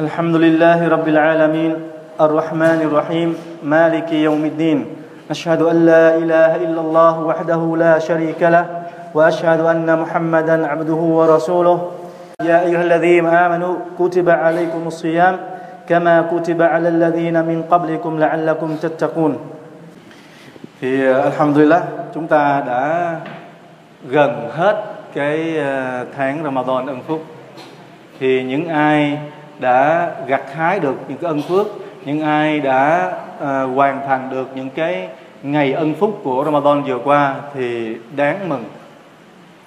الحمد لله رب العالمين الرحمن الرحيم مالك يوم الدين. نشهد أن لا إله إلا الله وحده لا شريك له وأشهد أن محمدا عبده ورسوله. يا أيها الذين آمنوا كتب عليكم الصيام كما كتب على الذين من قبلكم لعلكم تتقون. Thì alhamdulillah chúng ta đã gần hết cái tháng Ramadan ân phúc. Thì những ai đã gặt hái được những cái ân phước những ai đã ờ, hoàn thành được những cái ngày ân phúc của Ramadan vừa qua thì đáng mừng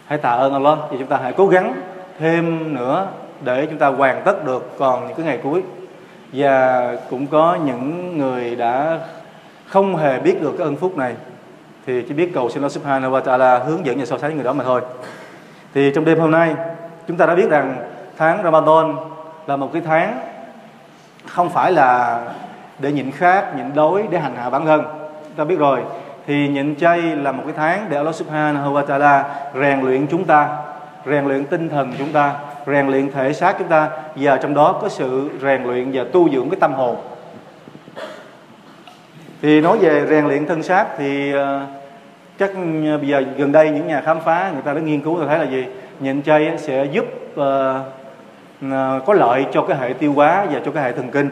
hãy tạ ơn Allah thì chúng ta hãy cố gắng thêm nữa để chúng ta hoàn tất được còn những cái ngày cuối và cũng có những người đã không hề biết được cái ân phúc này thì chỉ biết cầu xin Allah Subhanahu wa Taala hướng dẫn và so sánh người đó mà thôi. Thì trong đêm hôm nay chúng ta đã biết rằng tháng Ramadan là một cái tháng không phải là để nhịn khát, nhịn đói, để hành hạ bản thân. Chúng ta biết rồi. Thì nhịn chay là một cái tháng để Allah Subhanahu wa Taala rèn luyện chúng ta, rèn luyện tinh thần chúng ta, rèn luyện thể xác chúng ta và trong đó có sự rèn luyện và tu dưỡng cái tâm hồn thì nói về rèn luyện thân xác thì ờ, chắc bây giờ gần đây những nhà khám phá người ta đã nghiên cứu ta thấy là gì nhịn chay sẽ giúp uh, Ờ, có lợi cho cái hệ tiêu hóa và cho cái hệ thần kinh.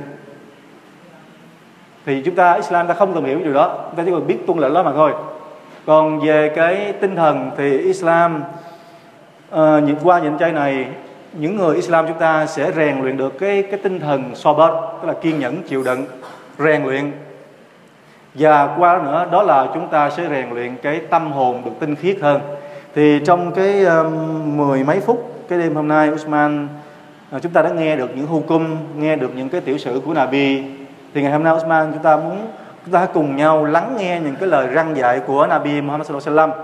Thì chúng ta Islam ta không cần hiểu điều đó. Chúng ta chỉ cần biết tuân lệnh đó mà thôi. Còn về cái tinh thần thì Islam uh, qua những chay này những người Islam chúng ta sẽ rèn luyện được cái cái tinh thần sober tức là kiên nhẫn chịu đựng rèn luyện. Và qua đó nữa đó là chúng ta sẽ rèn luyện cái tâm hồn được tinh khiết hơn. Thì trong cái um, mười mấy phút cái đêm hôm nay Usman Ờ, chúng ta đã nghe được những hukum nghe được những cái tiểu sử của Nabi. Thì ngày hôm nay osman chúng ta muốn chúng ta cùng nhau lắng nghe những cái lời răng dạy của Nabi Muhammad sallallahu alaihi wasallam.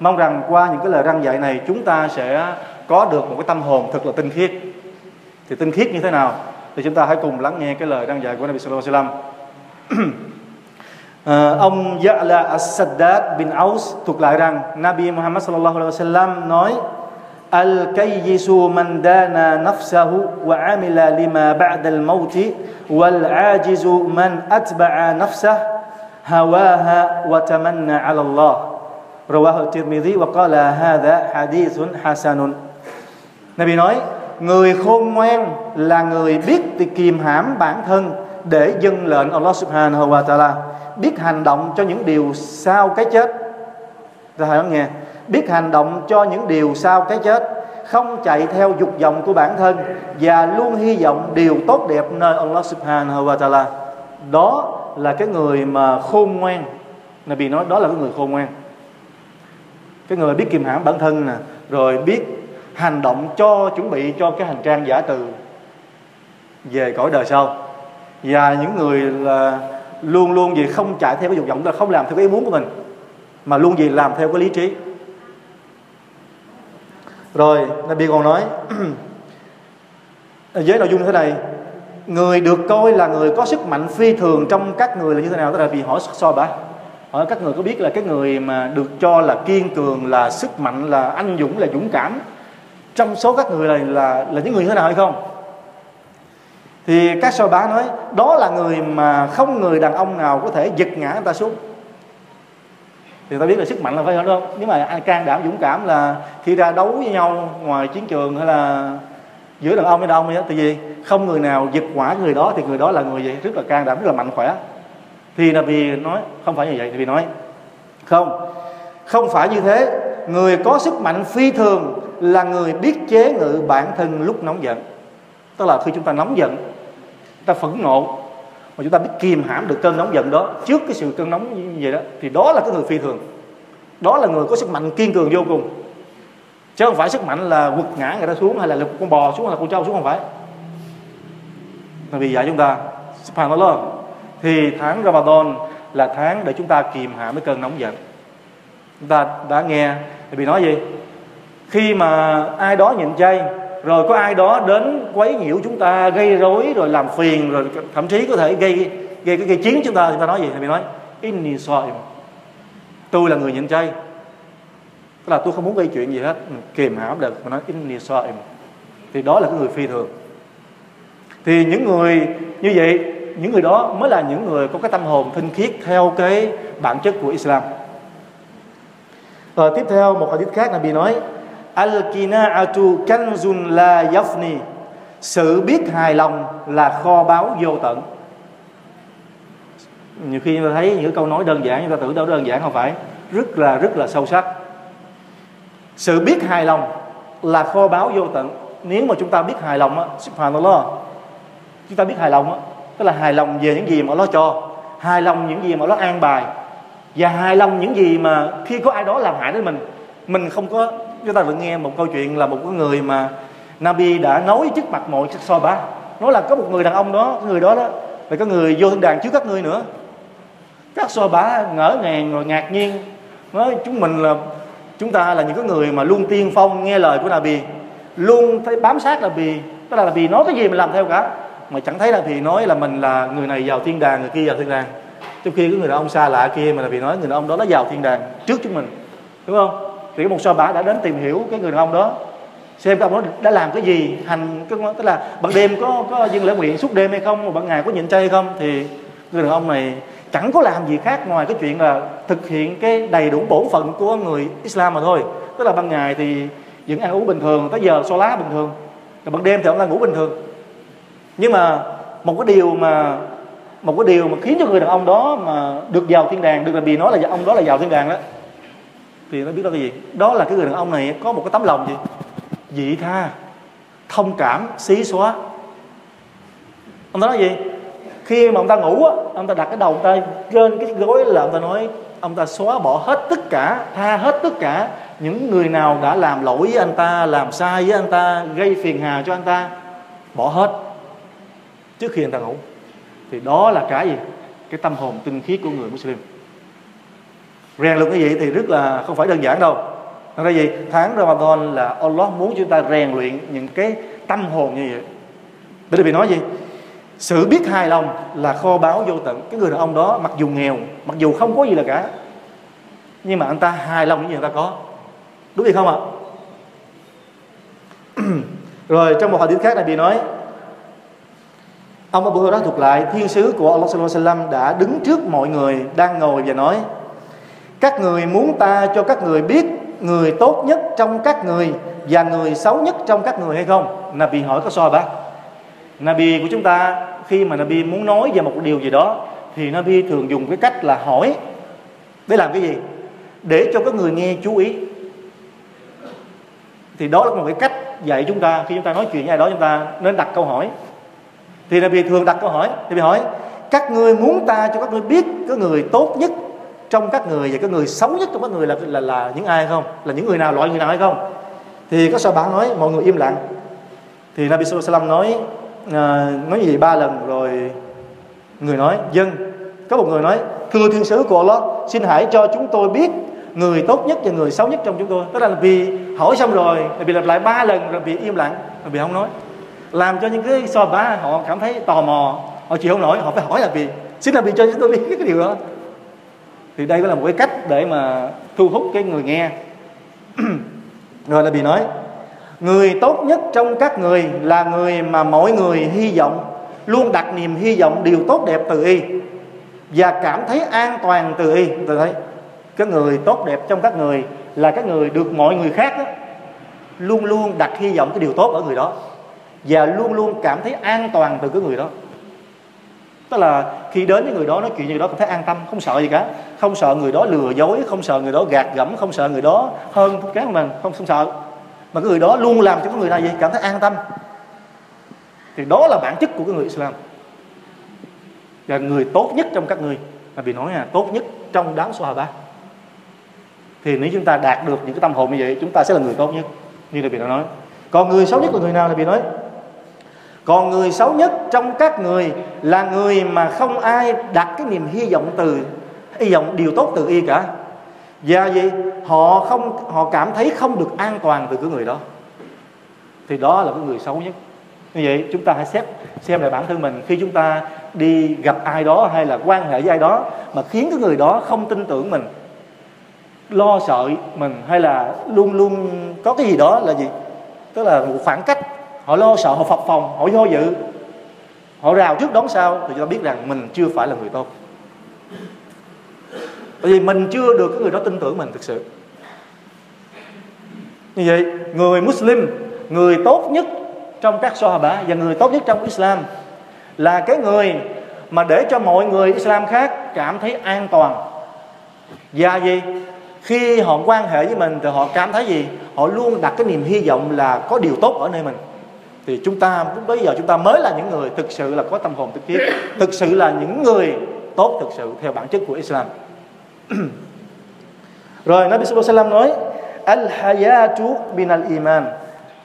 Mong rằng qua những cái lời răng dạy này chúng ta sẽ có được một cái tâm hồn thật là tinh khiết. Thì tinh khiết như thế nào? Thì chúng ta hãy cùng lắng nghe cái lời răng dạy của Nabi sallallahu alaihi wasallam. À, ông Ya'la As-Saddad bin Aus thuộc lại rằng Nabi Muhammad sallallahu alaihi wasallam nói الكيس من man نفسه وعمل لما بعد الموت والعاجز من أتبع نفسه هواها وتمنى على الله رواه الترمذي وقال هذا حديث حسن Nabi nói, người khôn ngoan là người biết kìm hãm bản thân để dâng lệnh Allah subhanahu wa ta'ala, biết hành động cho những điều sau cái chết. Ta hãy nghe? Biết hành động cho những điều sau cái chết, không chạy theo dục vọng của bản thân và luôn hy vọng điều tốt đẹp nơi Allah subhanahu wa ta'ala. Đó là cái người mà khôn ngoan. Nabi nói đó là cái người khôn ngoan. Cái người biết kiềm hãm bản thân nè, rồi biết hành động cho chuẩn bị cho cái hành trang giả từ về cõi đời sau. Và những người là luôn luôn gì không chạy theo cái dục vọng là không làm theo cái ý muốn của mình, mà luôn gì làm theo cái lý trí rồi, Nabi còn nói với nội dung như thế này, người được coi là người có sức mạnh phi thường trong các người là như thế nào? Tức là vì hỏi so bả. Hỏi các người có biết là cái người mà được cho là kiên cường, là sức mạnh, là anh dũng, là dũng cảm trong số các người này là là những người như thế nào hay không? Thì các so bá nói, đó là người mà không người đàn ông nào có thể giật ngã người ta xuống thì ta biết là sức mạnh là phải không đâu nếu mà can đảm dũng cảm là khi ra đấu với nhau ngoài chiến trường hay là giữa đàn ông với đàn ông ấy, thì gì? Không người nào giật quả người đó thì người đó là người gì? Rất là can đảm rất là mạnh khỏe. Thì là vì nói không phải như vậy thì vì nói. Không không phải như thế. Người có sức mạnh phi thường là người biết chế ngự bản thân lúc nóng giận. Tức là khi chúng ta nóng giận ta phẫn nộ mà chúng ta biết kìm hãm được cơn nóng giận đó, trước cái sự cơn nóng như vậy đó, thì đó là cái người phi thường. Đó là người có sức mạnh kiên cường vô cùng. Chứ không phải sức mạnh là quật ngã người ta xuống hay là lực con bò xuống hay là con trâu xuống không phải. Là vì vậy chúng ta subhanallah thì tháng Ramadan là tháng để chúng ta kìm hãm cái cơn nóng giận. Chúng ta đã nghe, thì bị nói gì? Khi mà ai đó nhịn chay rồi có ai đó đến quấy nhiễu chúng ta, gây rối, rồi làm phiền, rồi thậm chí có thể gây gây cái gây chiến chúng ta chúng ta nói gì? Thì nói, inni soim tôi là người nhịn chay. Tức là tôi không muốn gây chuyện gì hết. Ừ, Kìm hãm được. Mà nói, inni soim thì đó là cái người phi thường. Thì những người như vậy, những người đó mới là những người có cái tâm hồn tinh khiết theo cái bản chất của Islam. Rồi tiếp theo, một hadith khác là bị nói al kina'atu kanzun la yafni. Sự biết hài lòng là kho báu vô tận. Nhiều khi chúng ta thấy những câu nói đơn giản, chúng ta tưởng đâu đơn giản, không phải. Rất là rất là sâu sắc. Sự biết hài lòng là kho báu vô tận. Nếu mà chúng ta biết hài lòng á, subhanallah, chúng ta biết hài lòng á, tức là hài lòng về những gì mà nó cho, hài lòng những gì mà nó an bài, và hài lòng những gì mà khi có ai đó làm hại đến mình mình không có chúng ta vẫn nghe một câu chuyện là một cái người mà Nabi đã nói trước mặt mọi so ba nói là có một người đàn ông đó người đó đó và có người vô thiên đàng trước các ngươi nữa. Các so bá ngỡ ngàng rồi ngạc nhiên, nói chúng mình là, chúng ta là những cái người mà luôn tiên phong nghe lời của Nabi, luôn thấy bám sát Nabi. Tức là Nabi nói cái gì mình làm theo cả, mà chẳng thấy là vì nói là mình là người này vào thiên đàng, người kia vào thiên đàng. Trong khi cái người đàn ông xa lạ kia mà là vì nói, người đàn ông đó nó vào thiên đàng trước chúng mình. Đúng không? Thì một so bả đã đến tìm hiểu cái người đàn ông đó. Xem cái ông đó đã làm cái gì, hành cái tức là ban đêm có có dân lễ nguyện suốt đêm hay không mà ban ngày có nhịn chay hay không, thì người đàn ông này chẳng có làm gì khác ngoài cái chuyện là thực hiện cái đầy đủ bổn phận của người Islam mà thôi. Tức là ban ngày thì vẫn ăn uống bình thường, tới giờ xoa lá bình thường. Rồi ban đêm thì ông là ngủ bình thường. Nhưng mà một cái điều mà, một cái điều mà khiến cho người đàn ông đó mà được vào thiên đàng, được là vì nói là, ông đó là vào thiên đàng đó thì nó biết đó cái gì? Đó là cái người đàn ông này có một cái tấm lòng gì? Dị tha, thông cảm, xí xóa. Ông ta nói gì? Khi mà ông ta ngủ á, ông ta đặt cái đầu ông ta trên cái gối là ông ta nói, ông ta xóa bỏ hết tất cả, tha hết tất cả những người nào đã làm lỗi với anh ta, làm sai với anh ta, gây phiền hà cho anh ta, bỏ hết trước khi anh ta ngủ. Thì đó là cái gì? Cái tâm hồn tinh khiết của người Muslim rèn luyện cái gì thì rất là không phải đơn giản đâu. Thật ra gì? Tháng Ramadan là Allah muốn chúng ta rèn luyện những cái tâm hồn như vậy. Bởi vì nói gì? Sự biết hài lòng là kho báu vô tận. Cái người đàn ông đó mặc dù nghèo, mặc dù không có gì là cả, nhưng mà anh ta hài lòng những gì người ta có. Đúng gì không ạ? Rồi, trong một hadith khác này bị nói, ông Abu Hurairah thuộc lại, thiên sứ của Allah sallallahu alaihi wasallam đã đứng trước mọi người đang ngồi và nói các người muốn ta cho các người biết người tốt nhất trong các người và người xấu nhất trong các người hay không? Nabi hỏi, có so bác? Nabi của chúng ta, khi mà Nabi muốn nói về một điều gì đó, thì Nabi thường dùng cái cách là hỏi. Để làm cái gì? Để cho các người nghe chú ý. Thì đó là một cái cách dạy chúng ta. Khi chúng ta nói chuyện với ai đó, chúng ta nên đặt câu hỏi. Thì Nabi thường đặt câu hỏi. Nabi hỏi, các người muốn ta cho các người biết cái người tốt nhất trong các người và cái người xấu nhất trong các người là là, là những ai không? Là những người nào loại người nào hay không? Thì có sao bạn nói mọi người im lặng. Thì Nabi Sallallahu nói à, nói gì ba lần rồi người nói dân có một người nói thưa thiên sứ của Allah xin hãy cho chúng tôi biết người tốt nhất và người xấu nhất trong chúng tôi. Tức là vì hỏi xong rồi bị lặp lại ba lần rồi bị im lặng rồi bị không nói. Làm cho những cái so ba họ cảm thấy tò mò họ chịu không nổi họ phải hỏi là vì xin là vì cho chúng tôi biết cái điều đó thì đây là một cái cách để mà thu hút cái người nghe. Rồi là bị nói người tốt nhất trong các người là người mà mọi người hy vọng luôn đặt niềm hy vọng điều tốt đẹp từ y và cảm thấy an toàn từ y. Từ thấy cái người tốt đẹp trong các người là các người được mọi người khác đó, luôn luôn đặt hy vọng cái điều tốt ở người đó và luôn luôn cảm thấy an toàn từ cái người đó tức là khi đến với người đó nói chuyện với người đó cảm thấy an tâm, không sợ gì cả. Không sợ người đó lừa dối, không sợ người đó gạt gẫm, không sợ người đó hơn cái mình, không không sợ. Mà cái người đó luôn làm cho cái người này gì? Cảm thấy an tâm. Thì đó là bản chất của cái người Islam. Và người tốt nhất trong các người. Là vì nói là tốt nhất trong đám ba thì nếu chúng ta đạt được những cái tâm hồn như vậy, chúng ta sẽ là người tốt nhất. Như là bị nói. Còn người xấu nhất là người nào là bị nói? Còn người xấu nhất trong các người là người mà không ai đặt cái niềm hy vọng từ, hy vọng điều tốt từ y cả. Và gì họ không, họ cảm thấy không được an toàn từ cái người đó. Thì đó là cái người xấu nhất. Như vậy chúng ta hãy xét, xem lại bản thân mình. Khi chúng ta đi gặp ai đó hay là quan hệ với ai đó mà khiến cái người đó không tin tưởng mình, lo sợ mình hay là luôn luôn có cái gì đó là gì? Tức là một khoảng cách họ lo sợ, họ phập phòng họ do dự. Họ rào trước đón sau thì chúng ta biết rằng mình chưa phải là người tốt. Bởi vì mình chưa được cái người đó tin tưởng mình thực sự. Như vậy, người Muslim, người tốt nhất trong các Sahaba và người tốt nhất trong Islam là cái người mà để cho mọi người Islam khác cảm thấy an toàn. Và gì? Khi họ quan hệ với mình thì họ cảm thấy gì? Họ luôn đặt cái niềm hy vọng là có điều tốt ở nơi mình thì chúng ta, lúc bây giờ chúng ta mới là những người thực sự là có tâm hồn thực khiết thực sự là những người tốt thực sự theo bản chất của Islam. Rồi Nabi Sallallahu Alaihi Wasallam nói al hayatu bin al iman.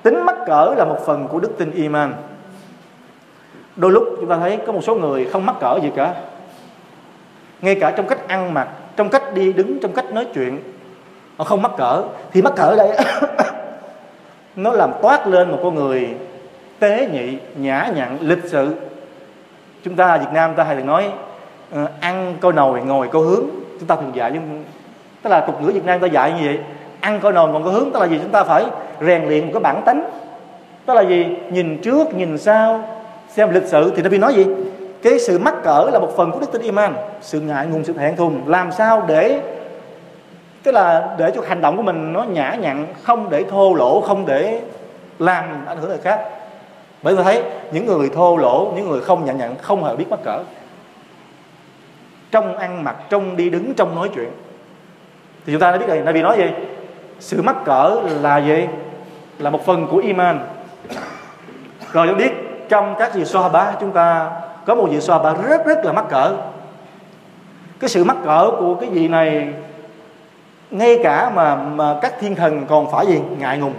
Tính mắc cỡ là một phần của đức tin iman. Đôi lúc chúng ta thấy có một số người không mắc cỡ gì cả. Ngay cả trong cách ăn mặc, trong cách đi đứng, trong cách nói chuyện, họ không mắc cỡ. Thì mắc cỡ đây nó làm toát lên một con người tế nhị, nhã nhặn, lịch sự. Chúng ta Việt Nam ta hay thường nói ờ, ăn coi nồi ngồi coi hướng. Chúng ta thường dạy nhưng tức là tục ngữ Việt Nam ta dạy như vậy. Ăn coi nồi ngồi có hướng, tức là gì? Chúng ta phải rèn luyện một cái bản tính. Tức là gì? Nhìn trước, nhìn sau, xem lịch sử thì nó bị nói gì? Cái sự mắc cỡ là một phần của đức tin iman. Sự ngại ngùng, sự thẹn thùng. Làm sao để, tức là để cho hành động của mình nó nhã nhặn, không để thô lỗ, không để làm ảnh hưởng người khác bởi tôi thấy những người thô lỗ, những người không nhận nhặn không hề biết mắc cỡ. Trong ăn mặc, trong đi đứng, trong nói chuyện. Thì chúng ta đã biết rồi. Nabi nói gì? Sự mắc cỡ là gì? Là một phần của iman. Rồi chúng biết trong các vị bá chúng ta có một vị bá rất rất là mắc cỡ. Cái sự mắc cỡ của cái vị này, ngay cả mà mà các thiên thần còn phải gì? Ngại ngùng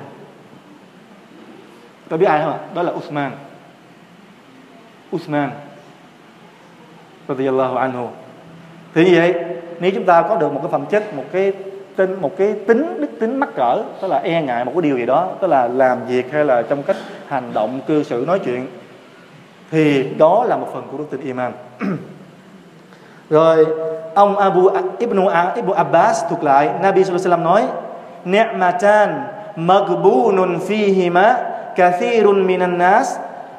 tôi biết ai không ạ? Đó là Uthman. Uthman radiyallahu anhu. Thì như vậy nếu chúng ta có được một cái phẩm chất một cái tên, một cái tính đức tính mắc cỡ tức là e ngại một cái điều gì đó tức là làm việc hay là trong cách hành động cư xử nói chuyện thì đó là một phần của đức tin iman. Rồi ông Abu Ibn, Ibn Abbas thuộc lại Nabi sallallahu alaihi wasallam nói ni'matan maghbunun fihima kathirun minan nas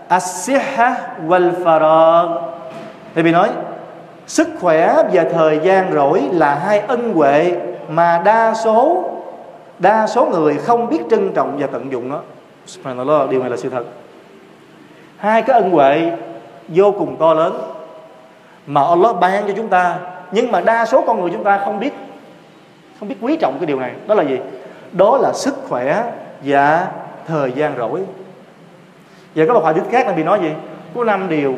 as-sihha wal farag. Thầy bị nói sức khỏe và thời gian rỗi là hai ân huệ mà đa số đa số người không biết trân trọng và tận dụng nó. Subhanallah, điều này là sự thật. Hai cái ân huệ vô cùng to lớn mà Allah ban cho chúng ta nhưng mà đa số con người chúng ta không biết không biết quý trọng cái điều này. Đó là gì? Đó là sức khỏe và thời gian rỗi. Và có một hadith khác là bị nói gì? Có năm điều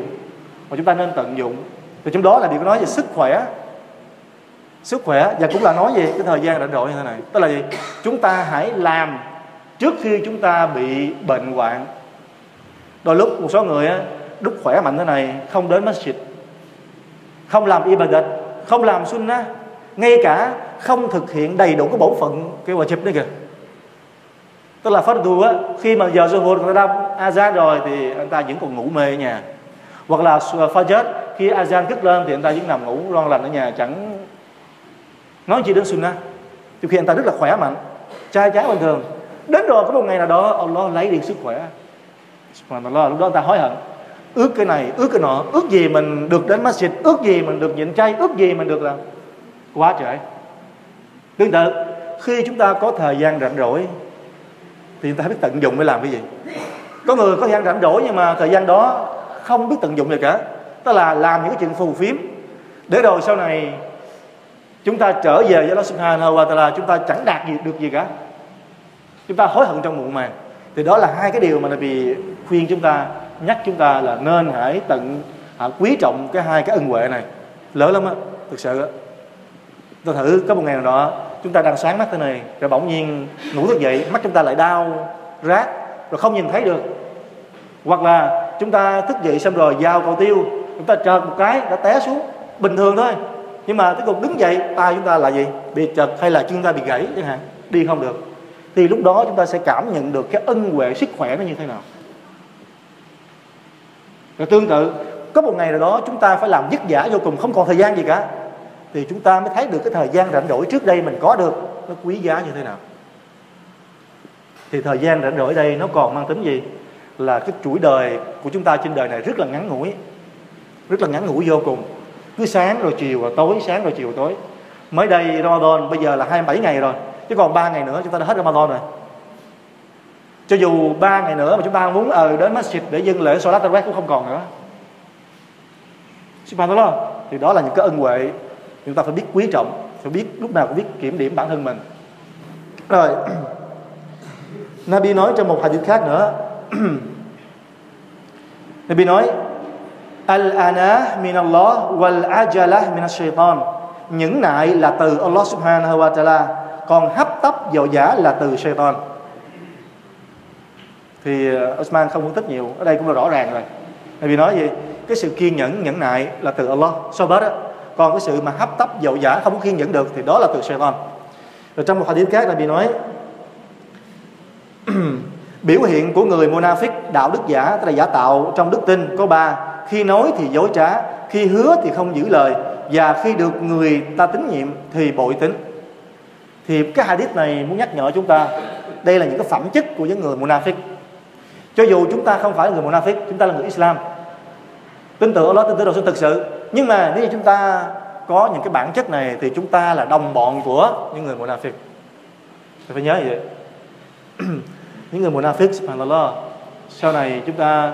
mà chúng ta nên tận dụng. Thì trong đó là điều có nói về sức khỏe. Sức khỏe và cũng là nói về cái thời gian rảnh rỗi như thế này. Tức là gì? Chúng ta hãy làm trước khi chúng ta bị bệnh hoạn. Đôi lúc một số người á, khỏe mạnh thế này không đến masjid. Không làm ibadat không làm sunnah. Ngay cả không thực hiện đầy đủ cái bổn phận cái hòa chụp đấy kìa tức là phát đù á, khi mà giờ zuhur người ta azan rồi thì anh ta vẫn còn ngủ mê ở nhà. Hoặc là fajr, khi azan cất lên thì anh ta vẫn nằm ngủ ngon lành ở nhà, chẳng nói chi đến sunnah. Trong khi anh ta rất là khỏe mạnh, trai trái bình thường. Đến rồi có một ngày nào đó, Allah lấy đi sức khỏe. Subhanallah, lúc đó anh ta hối hận. Ước cái này, ước cái nọ, ước gì mình được đến masjid, ước gì mình được nhịn chay, ước gì mình được làm. Quá trễ tương tự, khi chúng ta có thời gian rảnh rỗi thì người ta biết tận dụng để làm cái gì. Có người có thời gian rảnh rỗi nhưng mà thời gian đó không biết tận dụng gì cả. Tức là làm những cái chuyện phù phiếm. Để rồi sau này chúng ta trở về với Allah Subhanahu wa Taala, chúng ta chẳng đạt gì được gì cả. Chúng ta hối hận trong muộn màng. Thì đó là hai cái điều mà Nabi khuyên chúng ta, nhắc chúng ta là nên hãy tận hãy quý trọng cái hai cái ân huệ này. Lớn lắm á, thực sự á. Tôi thử có một ngày nào đó chúng ta đang sáng mắt thế này, rồi bỗng nhiên ngủ thức dậy, mắt chúng ta lại đau rát, rồi không nhìn thấy được. Hoặc là chúng ta thức dậy xong rồi giao cầu tiêu, chúng ta trợt một cái đã té xuống, bình thường thôi. Nhưng mà tới cùng đứng dậy, tay chúng ta là gì? Bị chật hay là chân ta bị gãy chẳng hạn? Đi không được. Thì lúc đó chúng ta sẽ cảm nhận được cái ân huệ sức khỏe nó như thế nào. Rồi tương tự, có một ngày nào đó chúng ta phải làm dứt giả vô cùng, không còn thời gian gì cả thì chúng ta mới thấy được cái thời gian rảnh rỗi trước đây mình có được. Nó quý giá như thế nào? Thì thời gian rảnh rỗi đây nó còn mang tính gì? Là cái chuỗi đời của chúng ta trên đời này rất là ngắn ngủi rất là ngắn ngủi vô cùng. Cứ sáng rồi chiều rồi tối sáng rồi chiều rồi tối. Mới đây Ramadan bây giờ là 27 ngày rồi. Chứ còn 3 ngày nữa chúng ta đã hết Ramadan rồi. Cho dù 3 ngày nữa mà chúng ta muốn ở đến masjid để dâng lễ Salat Tarawih cũng không còn nữa. Subhanallah. Thì đó là những cái ân huệ chúng ta phải biết quý trọng phải biết lúc nào cũng biết kiểm điểm bản thân mình. Rồi. Nabi nói trong một hadith khác nữa. Nabi nói Al-ana min Allah wal ajalah min shaitan Những nại là từ Allah subhanahu wa ta'ala Còn hấp tấp dầu giả là từ shaitan. Thì ờ, Osman không phân tích nhiều Ở đây cũng là rõ ràng rồi. Nabi nói gì? Cái sự kiên nhẫn, nhẫn nại là từ Allah. Sau á? Còn cái sự mà hấp tấp, dậu giả không có kiên nhẫn được, Thì đó là từ shaitan Rồi trong một hadith khác bị nói, biểu hiện của người munafik đạo đức giả, tức là giả tạo trong đức tin có ba. Khi nói thì dối trá, khi hứa thì không giữ lời, và khi được người ta tín nhiệm thì bội tín. Thì cái hadith này muốn nhắc nhở chúng ta, đây là những cái phẩm chất của những người munafik cho dù chúng ta không phải là người munafik chúng ta là người Islam. Tin tưởng Allah tin tưởng Rasul thực sự nhưng mà nếu như chúng ta có những cái bản chất này thì chúng ta là đồng bọn của những người munafik phải nhớ vậy. Những người munafik subhanallah. Sau này chúng ta,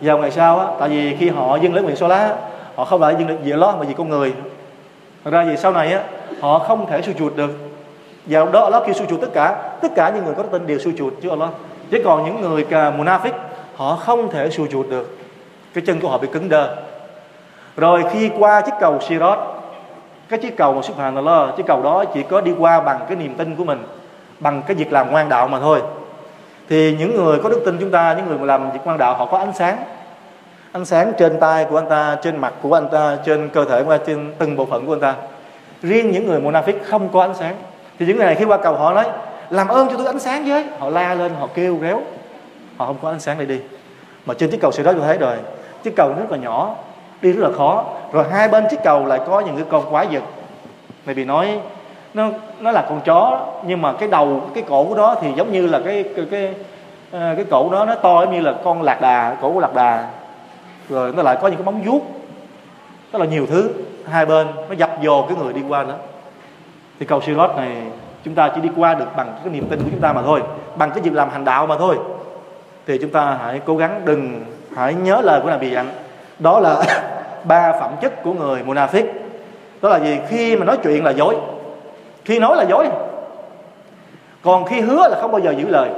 vào ngày sau á, tại vì khi họ dâng lễ nguyện số lá họ không phải dâng được gì đó mà vì con người. Thật ra vì sau này á, họ không thể chuột được. Và lúc đó Allah kêu chuột tất cả. Tất cả những người có tin đều chuột chứ Allah. Chứ còn những người cà munafik họ không thể chuột được. Cái chân của họ bị cứng đơ rồi khi qua chiếc cầu Sirot, cái chiếc cầu mà subhanallah chiếc cầu đó chỉ có đi qua bằng cái niềm tin của mình, bằng cái việc làm ngoan đạo mà thôi. Thì những người có đức tin chúng ta, những người mà làm việc ngoan đạo, họ có ánh sáng. Ánh sáng trên tay của anh ta, trên mặt của anh ta, trên cơ thể của anh ta, trên từng bộ phận của anh ta. Riêng những người munafik không có ánh sáng. Thì những người này khi qua cầu họ nói, làm ơn cho tôi ánh sáng với. Họ la lên, họ kêu réo. Họ không có ánh sáng để đi. Mà trên chiếc cầu sẽ đó tôi thấy rồi, chiếc cầu rất là nhỏ đi rất là khó. Rồi hai bên chiếc cầu lại có những cái con quái vật. Này bị nói nó nó là con chó nhưng mà cái đầu cái cổ của nó thì giống như là cái cái cái, ờ, cái cổ đó nó to giống như là con lạc đà cổ của lạc đà. Rồi nó lại có những cái móng vuốt rất là nhiều thứ. Hai bên nó dập dồ cái người đi qua đó thì cầu Sirat này chúng ta chỉ đi qua được bằng cái niềm tin của chúng ta mà thôi bằng cái việc làm hành đạo mà thôi. Thì chúng ta hãy cố gắng đừng hãy nhớ lời của Nabi dặn đó là ba phẩm chất của người munafik đó là gì? Khi mà nói chuyện là dối. Khi nói là dối. Còn khi hứa là không bao giờ giữ lời.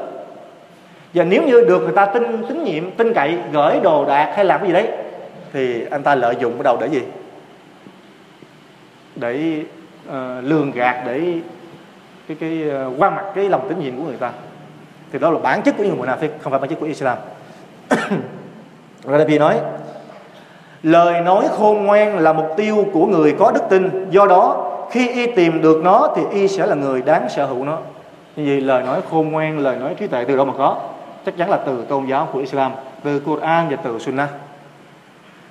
Và nếu như được người ta tin tín nhiệm tin cậy gửi đồ đạc hay làm cái gì đấy thì anh ta lợi dụng bắt đầu để gì? Để uh, lường gạt để cái cái uh, qua mặt cái lòng tín nhiệm của người ta. Thì đó là bản chất của những người munafik không phải bản chất của Islam. Radabi nói lời nói khôn ngoan là mục tiêu của người có đức tin. Do đó, khi y tìm được nó thì y sẽ là người đáng sở hữu nó. Như vậy, lời nói khôn ngoan, lời nói trí tuệ từ đâu mà có? Chắc chắn là từ tôn giáo của Islam, từ Quran và từ Sunnah.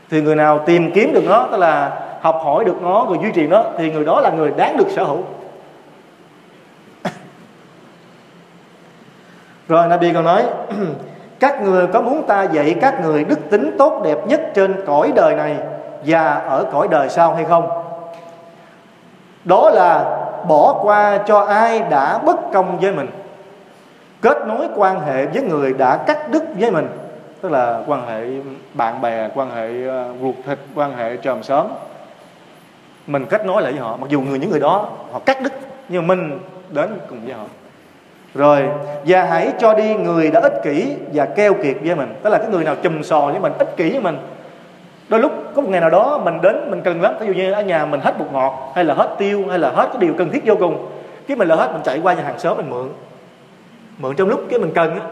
Thì người nào tìm kiếm được nó, tức là học hỏi được nó, rồi duy trì nó, thì người đó là người đáng được sở hữu. Rồi, Nabi còn nói các người có muốn ta dạy các người đức tính tốt đẹp nhất trên cõi đời này và ở cõi đời sau hay không? Đó là bỏ qua cho ai đã bất công với mình. Kết nối quan hệ với người đã cắt đứt với mình. Tức là quan hệ bạn bè, quan hệ ờ, ruột thịt, quan hệ tròm xóm. Mình kết nối lại với họ, mặc dù người, những người đó họ cắt đứt, nhưng mình đến cùng với họ rồi, và hãy cho đi người đã ích kỷ và keo kiệt với mình. Tức là cái người nào chùm sò với mình, ích kỷ với mình. Đôi lúc có một ngày nào đó mình đến, mình cần lắm. Ví dụ như ở nhà mình hết bột ngọt, hay là hết tiêu, hay là hết cái điều cần thiết vô cùng, cái mình lỡ hết, mình chạy qua nhà hàng xóm mình mượn. Mượn trong lúc cái mình cần á,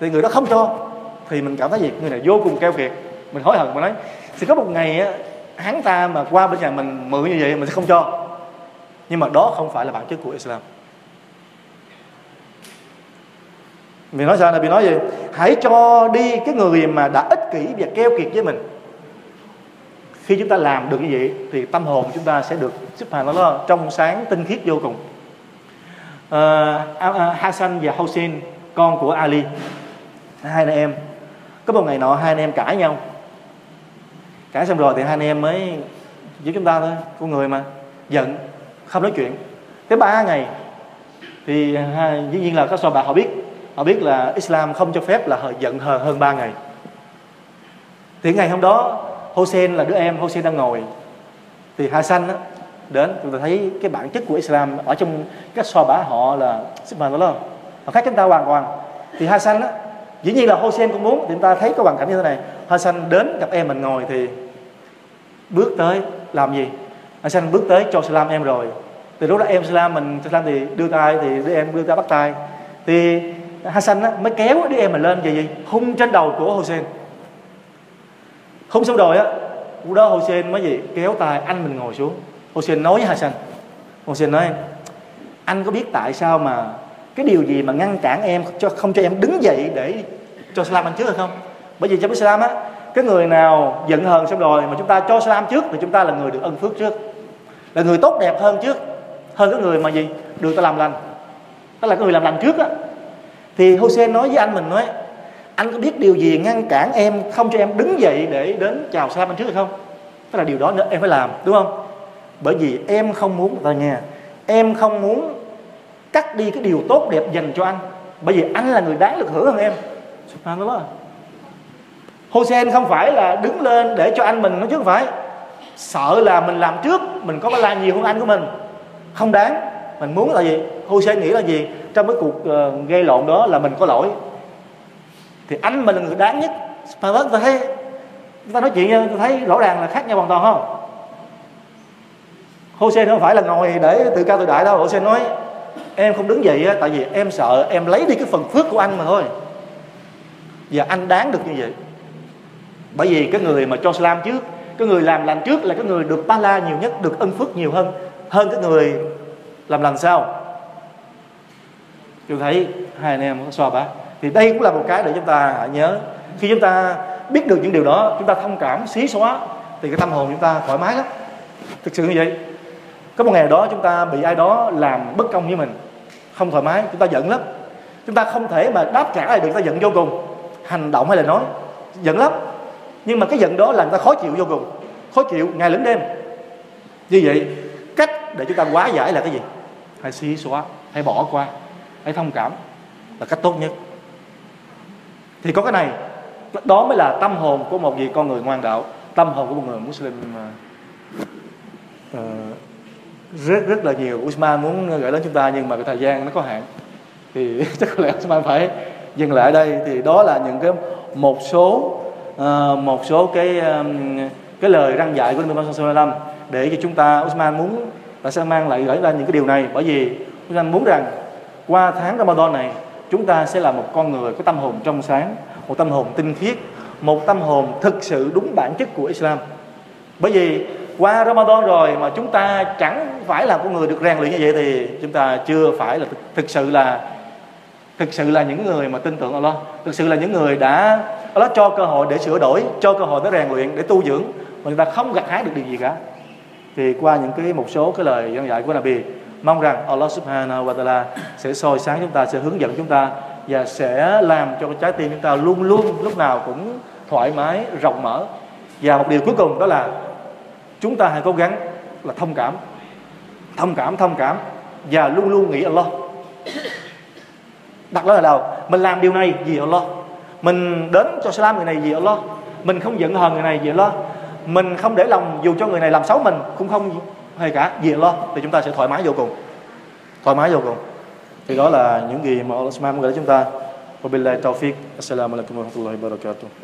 thì người đó không cho. Thì mình cảm thấy gì? Người này vô cùng keo kiệt. Mình hối hận mà nói, thì có một ngày á, hắn ta mà qua bên nhà mình mượn như vậy, mình sẽ không cho. Nhưng mà đó không phải là bản chất của Islam. Vì nói sao là bị nói gì? Hãy cho đi cái người mà đã ích kỷ và keo kiệt với mình. Khi chúng ta làm được như vậy thì tâm hồn chúng ta sẽ được xếp hàng nó trong sáng tinh khiết vô cùng. Uh, Hassan và Hossein con của Ali. Hai anh em. Có một ngày nọ hai anh em cãi nhau. Cãi xong rồi thì hai anh em mới với chúng ta thôi. Con người mà. Giận. Không nói chuyện. Tới ba ngày thì dĩ nhiên là các so bà họ biết họ biết là Islam không cho phép là giận hờn hơn ba ngày. Thì ngày hôm đó Hossein là đứa em Hossein đang ngồi. Thì Hassan á, đến chúng ta thấy cái bản chất của Islam ở trong các so bả họ là subhanallah họ khác chúng ta hoàn toàn. Thì Hassan á dĩ nhiên là Hossein cũng muốn thì chúng ta thấy cái hoàn cảnh như thế này. Hassan đến gặp em mình ngồi thì bước tới làm gì? Hassan bước tới cho salam em rồi. Từ lúc đó em salam mình salam thì đưa tay thì đứa em đưa tay bắt tay. Thì Hassan á, mới kéo đứa em mà lên về gì? Hung trên đầu của Hossein. Hung xong rồi á lúc đó Hossein mới gì? Kéo tay anh mình ngồi xuống. Hossein nói với Hassan. Hossein nói anh có biết tại sao mà cái điều gì mà ngăn cản em cho không cho em đứng dậy để cho Salam anh trước hay không? Bởi vì trong Islam á cái người nào giận hờn xong rồi mà chúng ta cho Salam trước thì chúng ta là người được ân phước trước. Là người tốt đẹp hơn trước hơn cái người mà gì? Được ta làm lành. Đó là cái người làm lành trước á thì Hosea nói với anh mình nói, anh có biết điều gì ngăn cản em không cho em đứng dậy để đến chào Salam anh trước hay không? Tức là điều đó nữa em phải làm, đúng không? Bởi vì em không muốn vào nhà em không muốn cắt đi cái điều tốt đẹp dành cho anh, bởi vì anh là người đáng được hưởng hơn em. Subhanallah. Hosea không phải là đứng lên để cho anh mình nó chứ không phải. Sợ là mình làm trước, mình có la nhiều hơn anh của mình. Không đáng. Mình muốn là gì? Hosea nghĩ là gì? Trong cái cuộc uh, gây lộn đó là mình có lỗi. Thì anh mình là người đáng nhất mà vâng tôi thấy chúng ta nói chuyện tôi thấy rõ ràng là khác nhau hoàn toàn không? Hossein không phải là ngồi để tự cao tự đại đâu Hossein nói em không đứng dậy tại vì em sợ em lấy đi cái phần phước của anh mà thôi. Và anh đáng được như vậy. Bởi vì cái người mà cho slam trước cái người làm lành trước là cái người được ba la nhiều nhất được ân phước nhiều hơn hơn cái người làm lành sao chúng thấy hai anh em có so bá thì đây cũng là một cái để chúng ta hãy nhớ. Khi chúng ta biết được những điều đó, chúng ta thông cảm xí xóa, thì cái tâm hồn chúng ta thoải mái lắm. Thực sự như vậy. Có một ngày đó chúng ta bị ai đó làm bất công với mình, không thoải mái, chúng ta giận lắm. Chúng ta không thể mà đáp trả lại được ta giận vô cùng. Hành động hay là nói, giận lắm. Nhưng mà cái giận đó làm ta khó chịu vô cùng. Khó chịu ngày lẫn đêm. Như vậy, cách để chúng ta hóa giải là cái gì? Hãy xí xóa, hãy bỏ qua hãy thông cảm. Là cách tốt nhất. Thì có cái này đó mới là tâm hồn của một vị con người ngoan đạo tâm hồn của một người Muslim uh, rất rất là nhiều. Usman muốn gửi đến chúng ta nhưng mà cái thời gian nó có hạn. Thì chắc có lẽ Usman phải dừng lại đây. Thì đó là những cái một số uh, một số cái um, cái lời răng dạy của Nabi Muhammad sallallahu để cho chúng ta Usman muốn là sẽ mang lại gửi ra những cái điều này. Bởi vì Usman muốn rằng qua tháng Ramadan này, chúng ta sẽ là một con người có tâm hồn trong sáng, một tâm hồn tinh khiết, một tâm hồn thực sự đúng bản chất của Islam. Bởi vì qua Ramadan rồi mà chúng ta chẳng phải là con người được rèn luyện như vậy thì chúng ta chưa phải là thực sự là, thực sự là những người mà tin tưởng Allah. Thực sự là những người đã, Allah cho cơ hội để sửa đổi, cho cơ hội để rèn luyện, để tu dưỡng mà chúng ta không gặt hái được điều gì cả. Thì qua những cái một số cái lời giảng dạy của Nabi mong rằng Allah Subhanahu wa Taala sẽ soi sáng chúng ta, sẽ hướng dẫn chúng ta và sẽ làm cho cái trái tim chúng ta luôn luôn lúc nào cũng thoải mái, rộng mở. Và một điều cuối cùng đó là chúng ta hãy cố gắng là thông cảm. Thông cảm thông cảm và luôn luôn nghĩ Allah. Đặt lên là đầu, mình làm điều này vì Allah. Mình đến cho Salam người này vì Allah. Mình không giận hờn người này vì Allah. Mình không để lòng dù cho người này làm xấu mình, cũng không hay cả, gì lo, thì chúng ta sẽ thoải mái vô cùng. Thoải mái vô cùng. Thì đó là những gì mà Allah Subhanahu gửi chúng ta. Wabillahi taufiq. Assalamualaikum warahmatullahi wabarakatuh.